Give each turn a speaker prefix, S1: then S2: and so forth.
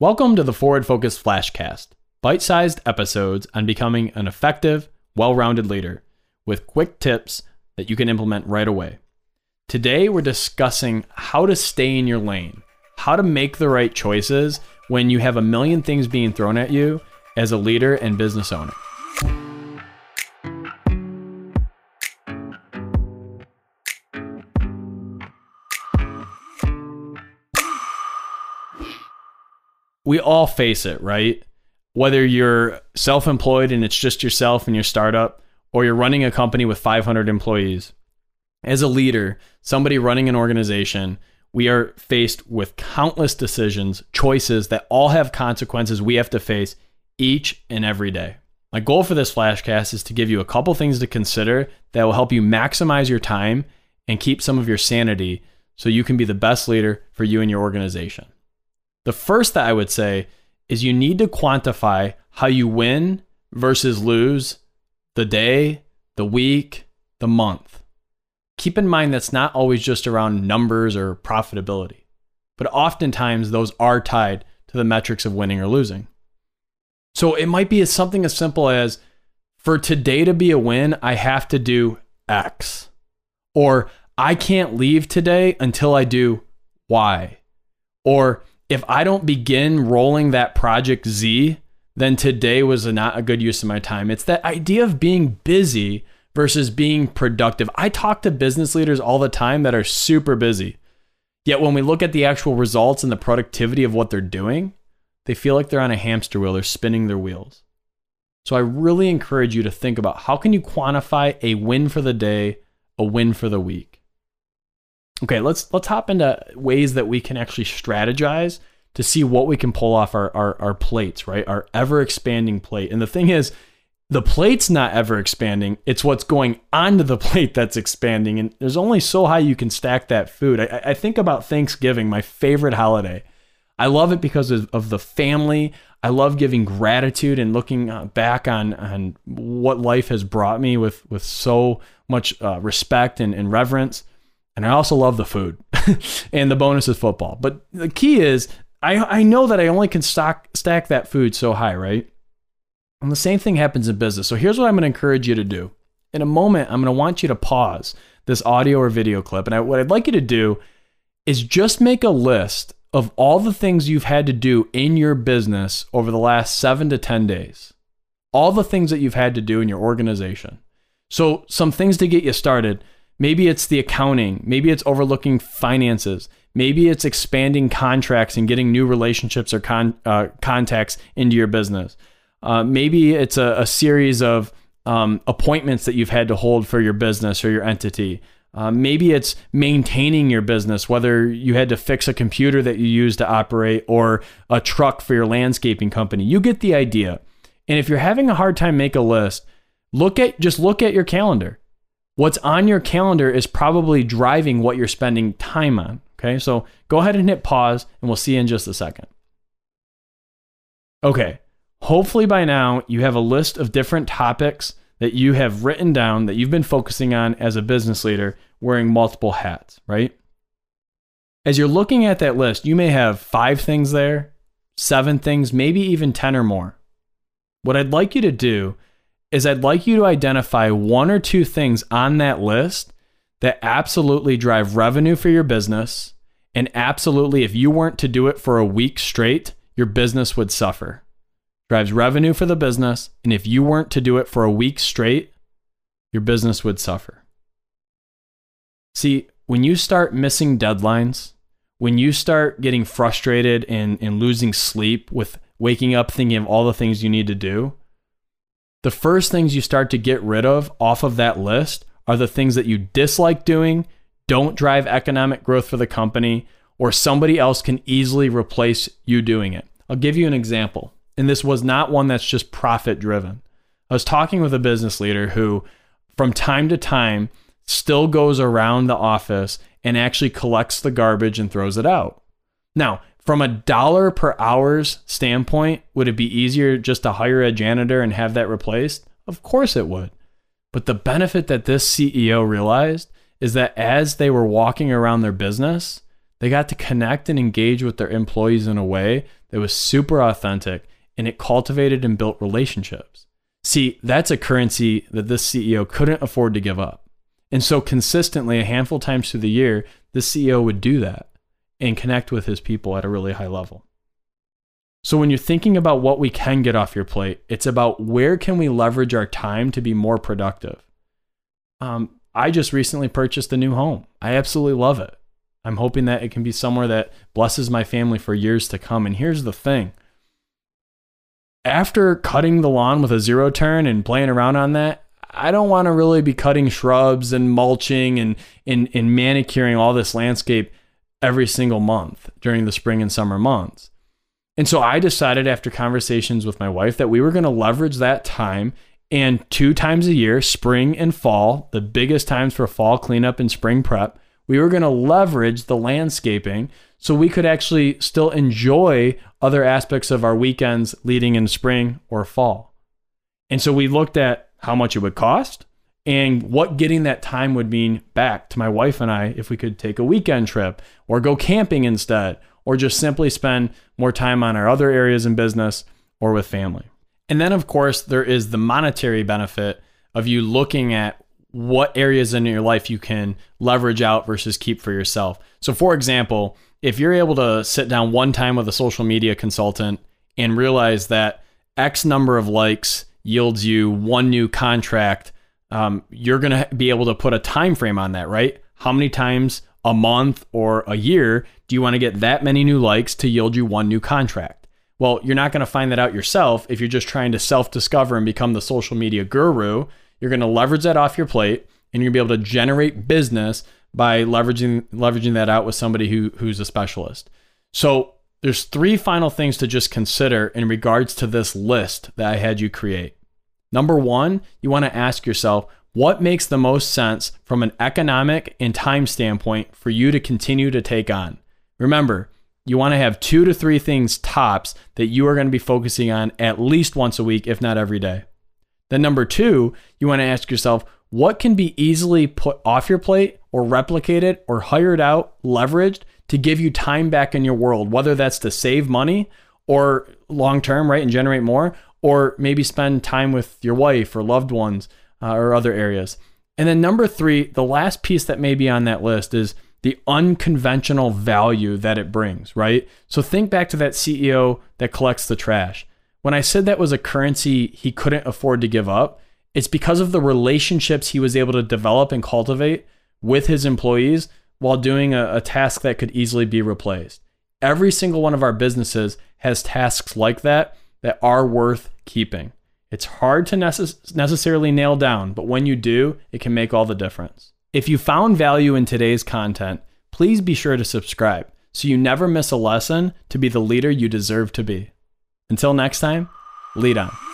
S1: Welcome to the Forward Focus Flashcast, bite sized episodes on becoming an effective, well rounded leader with quick tips that you can implement right away. Today, we're discussing how to stay in your lane, how to make the right choices when you have a million things being thrown at you as a leader and business owner. We all face it, right? Whether you're self employed and it's just yourself and your startup, or you're running a company with 500 employees. As a leader, somebody running an organization, we are faced with countless decisions, choices that all have consequences we have to face each and every day. My goal for this flashcast is to give you a couple things to consider that will help you maximize your time and keep some of your sanity so you can be the best leader for you and your organization. The first that I would say is you need to quantify how you win versus lose the day, the week, the month. Keep in mind that's not always just around numbers or profitability, but oftentimes those are tied to the metrics of winning or losing. So it might be something as simple as for today to be a win, I have to do X. Or I can't leave today until I do Y. Or if I don't begin rolling that project Z, then today was not a good use of my time. It's that idea of being busy versus being productive. I talk to business leaders all the time that are super busy. Yet when we look at the actual results and the productivity of what they're doing, they feel like they're on a hamster wheel, they're spinning their wheels. So I really encourage you to think about how can you quantify a win for the day, a win for the week. Okay, let's let's hop into ways that we can actually strategize to see what we can pull off our, our, our plates, right? Our ever expanding plate. And the thing is, the plate's not ever expanding. It's what's going onto the plate that's expanding. And there's only so high you can stack that food. I, I think about Thanksgiving, my favorite holiday. I love it because of, of the family. I love giving gratitude and looking uh, back on, on what life has brought me with, with so much uh, respect and, and reverence. And I also love the food. and the bonus is football. But the key is I, I know that I only can stock, stack that food so high, right? And the same thing happens in business. So here's what I'm going to encourage you to do. In a moment, I'm going to want you to pause this audio or video clip. And I, what I'd like you to do is just make a list of all the things you've had to do in your business over the last seven to 10 days. All the things that you've had to do in your organization. So, some things to get you started. Maybe it's the accounting. Maybe it's overlooking finances. Maybe it's expanding contracts and getting new relationships or con- uh, contacts into your business. Uh, maybe it's a, a series of um, appointments that you've had to hold for your business or your entity. Uh, maybe it's maintaining your business, whether you had to fix a computer that you use to operate or a truck for your landscaping company. You get the idea. And if you're having a hard time, make a list. Look at just look at your calendar what's on your calendar is probably driving what you're spending time on. Okay, so go ahead and hit pause, and we'll see in just a second. Okay, hopefully by now you have a list of different topics that you have written down that you've been focusing on as a business leader wearing multiple hats, right? As you're looking at that list, you may have five things there, seven things, maybe even 10 or more. What I'd like you to do is I'd like you to identify one or two things on that list that absolutely drive revenue for your business. And absolutely, if you weren't to do it for a week straight, your business would suffer. Drives revenue for the business. And if you weren't to do it for a week straight, your business would suffer. See, when you start missing deadlines, when you start getting frustrated and, and losing sleep with waking up thinking of all the things you need to do, the first things you start to get rid of off of that list are the things that you dislike doing, don't drive economic growth for the company, or somebody else can easily replace you doing it. I'll give you an example. And this was not one that's just profit driven. I was talking with a business leader who, from time to time, still goes around the office and actually collects the garbage and throws it out. Now, from a dollar per hours standpoint, would it be easier just to hire a janitor and have that replaced? Of course it would. But the benefit that this CEO realized is that as they were walking around their business, They got to connect and engage with their employees in a way that was super authentic and it cultivated and built relationships. See, that's a currency that this CEO couldn't afford to give up. And so, consistently, a handful of times through the year, the CEO would do that and connect with his people at a really high level. So, when you're thinking about what we can get off your plate, it's about where can we leverage our time to be more productive. Um, I just recently purchased a new home. I absolutely love it. I'm hoping that it can be somewhere that blesses my family for years to come. And here's the thing after cutting the lawn with a zero turn and playing around on that, I don't want to really be cutting shrubs and mulching and, and, and manicuring all this landscape every single month during the spring and summer months. And so I decided after conversations with my wife that we were going to leverage that time and two times a year, spring and fall, the biggest times for fall cleanup and spring prep, we were going to leverage the landscaping so we could actually still enjoy other aspects of our weekends leading in spring or fall. And so we looked at how much it would cost and what getting that time would mean back to my wife and I if we could take a weekend trip or go camping instead or just simply spend more time on our other areas in business or with family. And then, of course, there is the monetary benefit of you looking at what areas in your life you can leverage out versus keep for yourself. So, for example, if you're able to sit down one time with a social media consultant and realize that X number of likes yields you one new contract, um, you're going to be able to put a time frame on that, right? How many times a month or a year do you want to get that many new likes to yield you one new contract? Well, you're not going to find that out yourself if you're just trying to self discover and become the social media guru. You're going to leverage that off your plate and you're going to be able to generate business by leveraging leveraging that out with somebody who who's a specialist. So, there's three final things to just consider in regards to this list that I had you create. Number 1, you want to ask yourself what makes the most sense from an economic and time standpoint for you to continue to take on. Remember, you want to have two to three things tops that you are going to be focusing on at least once a week, if not every day. Then, number two, you want to ask yourself what can be easily put off your plate or replicated or hired out, leveraged to give you time back in your world, whether that's to save money or long term, right, and generate more, or maybe spend time with your wife or loved ones uh, or other areas. And then, number three, the last piece that may be on that list is the unconventional value that it brings, right? So think back to that CEO that collects the trash. When I said that was a currency he couldn't afford to give up, it's because of the relationships he was able to develop and cultivate with his employees while doing a, a task that could easily be replaced. Every single one of our businesses has tasks like that that are worth keeping. It's hard to necess- necessarily nail down, but when you do, it can make all the difference. If you found value in today's content, please be sure to subscribe so you never miss a lesson to be the leader you deserve to be. Until next time, lead on.